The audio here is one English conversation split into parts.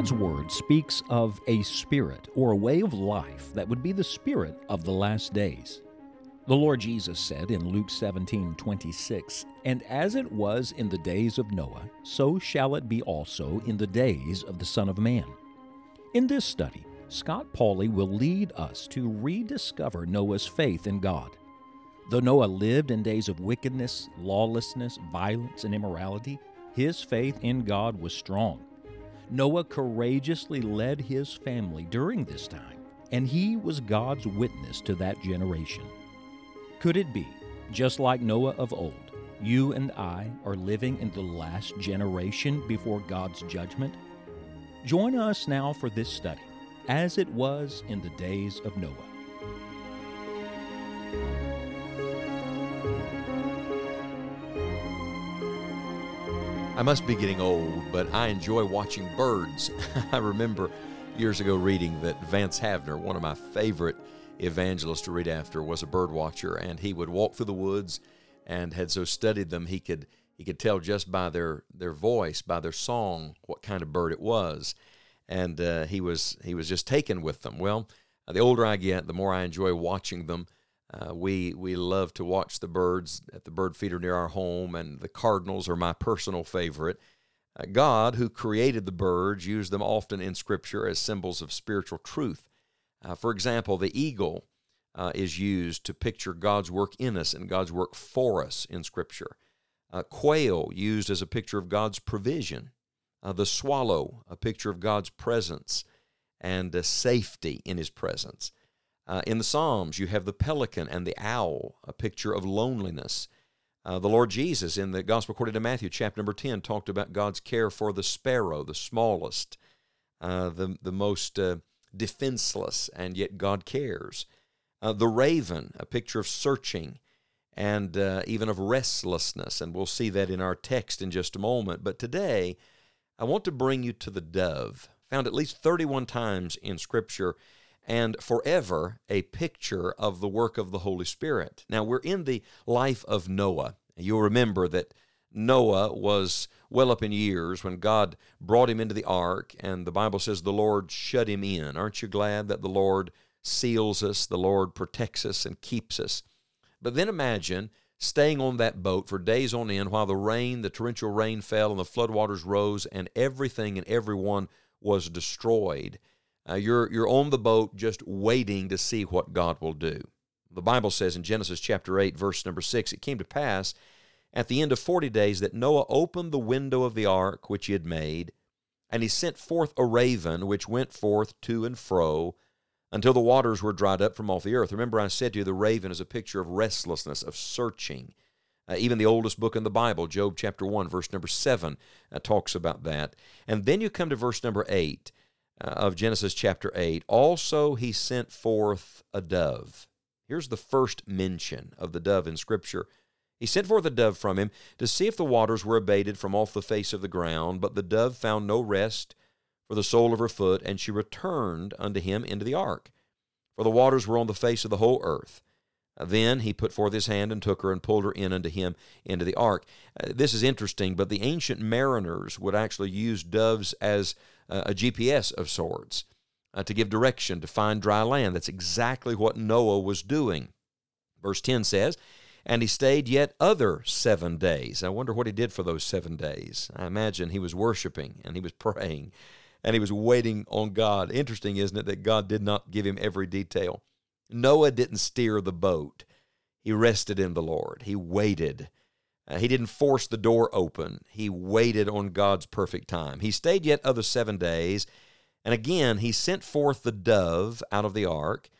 God's Word speaks of a spirit or a way of life that would be the spirit of the last days. The Lord Jesus said in Luke 17 26, And as it was in the days of Noah, so shall it be also in the days of the Son of Man. In this study, Scott Pauley will lead us to rediscover Noah's faith in God. Though Noah lived in days of wickedness, lawlessness, violence, and immorality, his faith in God was strong. Noah courageously led his family during this time, and he was God's witness to that generation. Could it be, just like Noah of old, you and I are living in the last generation before God's judgment? Join us now for this study as it was in the days of Noah. I must be getting old, but I enjoy watching birds. I remember years ago reading that Vance Havner, one of my favorite evangelists to read after, was a bird watcher, and he would walk through the woods and had so studied them he could he could tell just by their their voice, by their song, what kind of bird it was and uh, he was he was just taken with them. Well, the older I get, the more I enjoy watching them. Uh, we we love to watch the birds at the bird feeder near our home, and the cardinals are my personal favorite. Uh, God, who created the birds, used them often in Scripture as symbols of spiritual truth. Uh, for example, the eagle uh, is used to picture God's work in us and God's work for us in Scripture. quail used as a picture of God's provision uh, the swallow, a picture of God's presence and uh, safety in His presence. Uh, in the Psalms, you have the pelican and the owl, a picture of loneliness. Uh, the Lord Jesus, in the Gospel according to Matthew, chapter number 10, talked about God's care for the sparrow, the smallest, uh, the, the most uh, defenseless, and yet God cares. the raven, a picture of searching and even of restlessness, and we'll see that in our text in just a moment. But today, I want to bring you to the dove, found at least 31 times in Scripture, and forever a picture of the work of the Holy Spirit. Now, we're in the life of Noah. You'll remember that Noah was well up in years when God brought him into the ark, and the Bible says the Lord shut him in. Aren't you glad that the Lord seals us, the Lord protects us, and keeps us? But then imagine staying on that boat for days on end while the rain, the torrential rain fell and the floodwaters rose and everything and everyone was destroyed. Uh, you're, you're on the boat just waiting to see what God will do. The Bible says in Genesis chapter 8, verse number 6, it came to pass at the end of 40 days that Noah opened the window of the ark which he had made, and he sent forth a raven which went forth to and fro until the waters were dried up from off the earth. Remember, I said to you, the raven is a picture of restlessness, of searching. Uh, even the oldest book in the Bible, Job chapter 1, verse number 7, uh, talks about that. And then you come to verse number 8 uh, Uh, of Genesis chapter 8. Also, he sent forth a dove. Here's the first mention of the dove in Scripture. He sent forth a dove from him to see if the waters were abated from off the face of the ground, but the dove found no rest for the sole of her foot, and she returned unto him into the ark. For the waters were on the face of the whole earth. Then he put forth his hand and took her and pulled her in unto him into the ark. Uh, this is interesting, but the ancient mariners would actually use doves as uh, a GPS of sorts uh, to give direction to find dry land. That's exactly what Noah was doing. Verse 10 says, And he stayed yet other seven days. I wonder what he did for those seven days. I imagine he was worshiping and he was praying and he was waiting on God. Interesting, isn't it, that God did not give him every detail? Noah didn't steer the boat, he rested in the Lord, he waited. Uh, he didn't force the door open. He waited on God's perfect time. He stayed yet other seven days, and again he sent forth the dove out of the ark.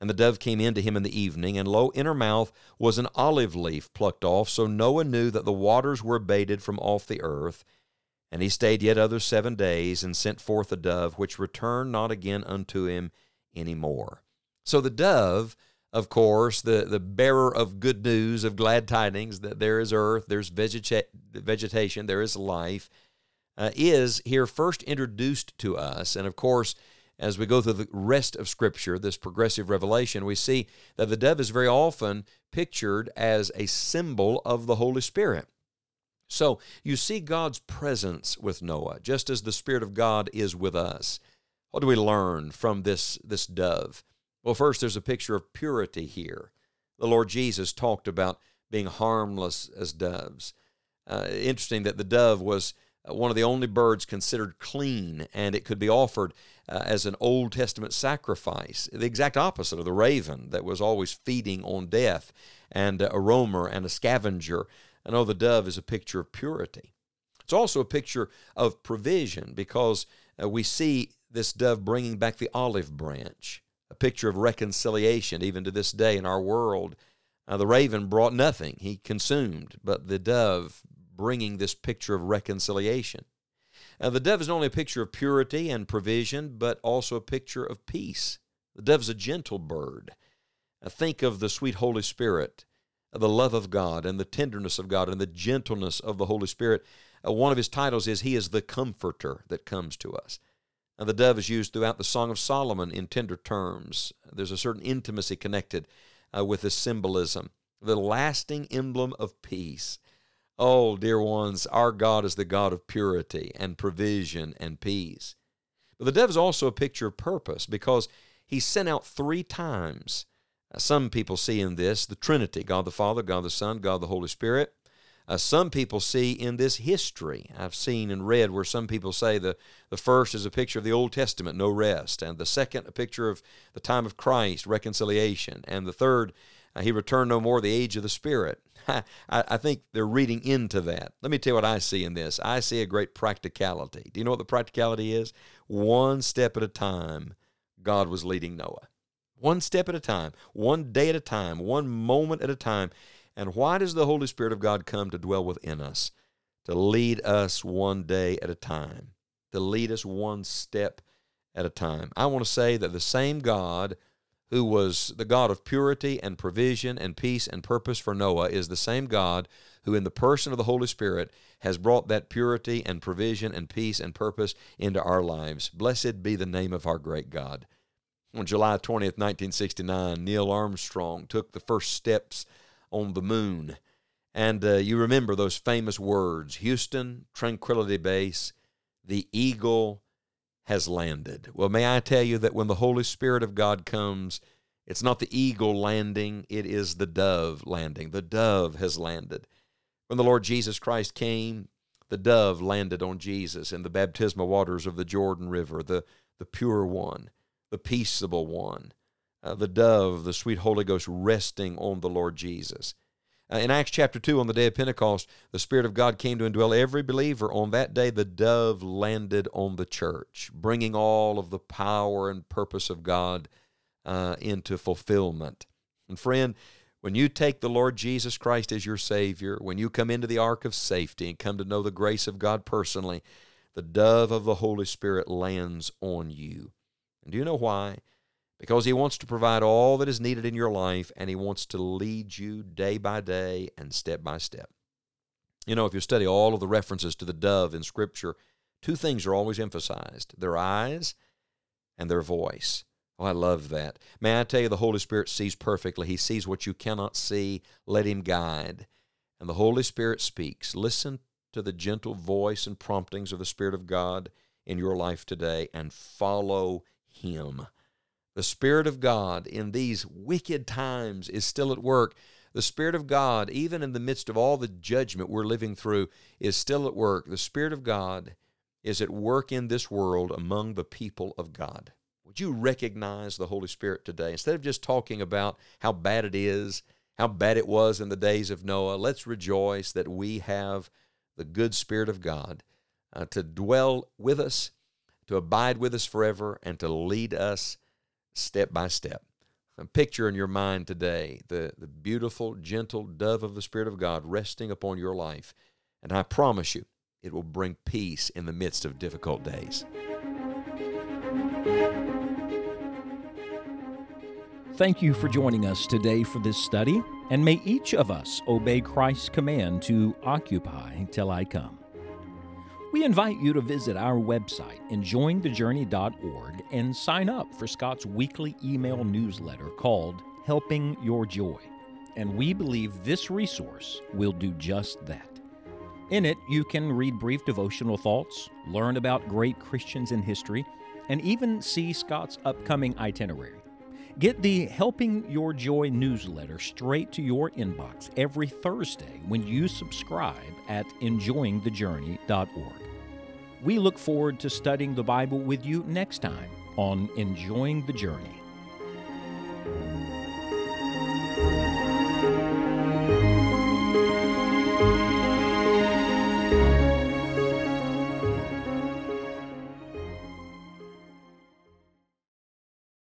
And the dove came in to him in the evening, and lo, in her mouth was an olive leaf plucked off. So Noah knew that the waters were abated from off the earth. And he stayed yet other seven days, and sent forth a dove, which returned not again unto him any more. So the dove, of course, the, the bearer of good news, of glad tidings, that there is earth, there's vegeta- vegetation, there is life, uh, is here first introduced to us. And of course, as we go through the rest of Scripture, this progressive revelation, we see that the dove is very often pictured as a symbol of the Holy Spirit. So you see God's presence with Noah, just as the Spirit of God is with us. What do we learn from this, this dove? Well, first, there's a picture of purity here. The Lord Jesus talked about being harmless as doves. Uh, interesting that the dove was uh, one of the only birds considered clean, and it could be offered uh, as an Old Testament sacrifice. The exact opposite of the raven that was always feeding on death, and a roamer and a scavenger. I know the dove is a picture of purity. It's also a picture of provision because uh, we see this dove bringing back the olive branch, a picture of reconciliation even to this day in our world. The raven brought nothing, he consumed, but the dove bringing this picture of reconciliation. The dove is not only a picture of purity and provision, but also a picture of peace. The dove is a gentle bird. Think of the sweet Holy Spirit, the love of God, and the tenderness of God, and the gentleness of the Holy Spirit. Uh, one of his titles is He is the Comforter that comes to us. The dove is used throughout the Song of Solomon in tender terms. There's a certain intimacy connected uh, with this symbolism, the lasting emblem of peace. Oh, dear ones, our God is the God of purity and provision and peace. But the dove is also a picture of purpose because he's sent out three times. Uh, some people see in this the Trinity God the Father, God the Son, God the Holy Spirit. Uh, some people see in this history. I've seen and read where some people say the, the first is a picture of the Old Testament, no rest, and the second, a picture of the time of Christ, reconciliation, and the third, uh, he returned no more, the age of the Spirit. I, I think they're reading into that. Let me tell you what I see in this. I see a great practicality. Do you know what the practicality is? One step at a time, God was leading Noah. One step at a time, one day at a time, one moment at a time. And why does the Holy Spirit of God come to dwell within us? To lead us one day at a time, to lead us one step at a time. I want to say that the same God who was the God of purity and provision and peace and purpose for Noah, is the same God who, in the person of the Holy Spirit, has brought that purity and provision and peace and purpose into our lives. Blessed be the name of our great God. On July 20th, 1969, Neil Armstrong took the first steps on the moon. And uh, you remember those famous words Houston, Tranquility Base, the Eagle has landed. Well, may I tell you that when the Holy Spirit of God comes, it's not the eagle landing, it is the dove landing. The dove has landed. When the Lord Jesus Christ came, the dove landed on Jesus in the baptismal waters of the Jordan River, the, the pure one, the peaceable one, uh, the dove, the sweet Holy Ghost resting on the Lord Jesus. Uh, in Acts chapter 2, on the day of Pentecost, the Spirit of God came to indwell every believer. On that day, the dove landed on the church, bringing all of the power and purpose of God uh, into fulfillment. And friend, when you take the Lord Jesus Christ as your Savior, when you come into the ark of safety and come to know the grace of God personally, the dove of the Holy Spirit lands on you. And do you know why? Because He wants to provide all that is needed in your life and He wants to lead you day by day and step by step. You know, if you study all of the references to the dove in Scripture, two things are always emphasized their eyes and their voice. Oh, I love that. May I tell you, the Holy Spirit sees perfectly. He sees what you cannot see. Let Him guide. And the Holy Spirit speaks. Listen to the gentle voice and promptings of the Spirit of God in your life today and follow Him. The Spirit of God in these wicked times is still at work. The Spirit of God, even in the midst of all the judgment we're living through, is still at work. The Spirit of God is at work in this world among the people of God. Would you recognize the Holy Spirit today? Instead of just talking about how bad it is, how bad it was in the days of Noah, let's rejoice that we have the good Spirit of God uh, to dwell with us, to abide with us forever, and to lead us step by step. Picture in your mind today the, the beautiful, gentle dove of the Spirit of God resting upon your life. And I promise you, it will bring peace in the midst of difficult days. Thank you for joining us today for this study, and may each of us obey Christ's command to occupy till I come. We invite you to visit our website, enjoyingthejourney.org, and sign up for Scott's weekly email newsletter called Helping Your Joy. And we believe this resource will do just that. In it, you can read brief devotional thoughts, learn about great Christians in history, and even see Scott's upcoming itinerary. Get the Helping Your Joy newsletter straight to your inbox every Thursday when you subscribe at enjoyingthejourney.org. We look forward to studying the Bible with you next time on Enjoying the Journey.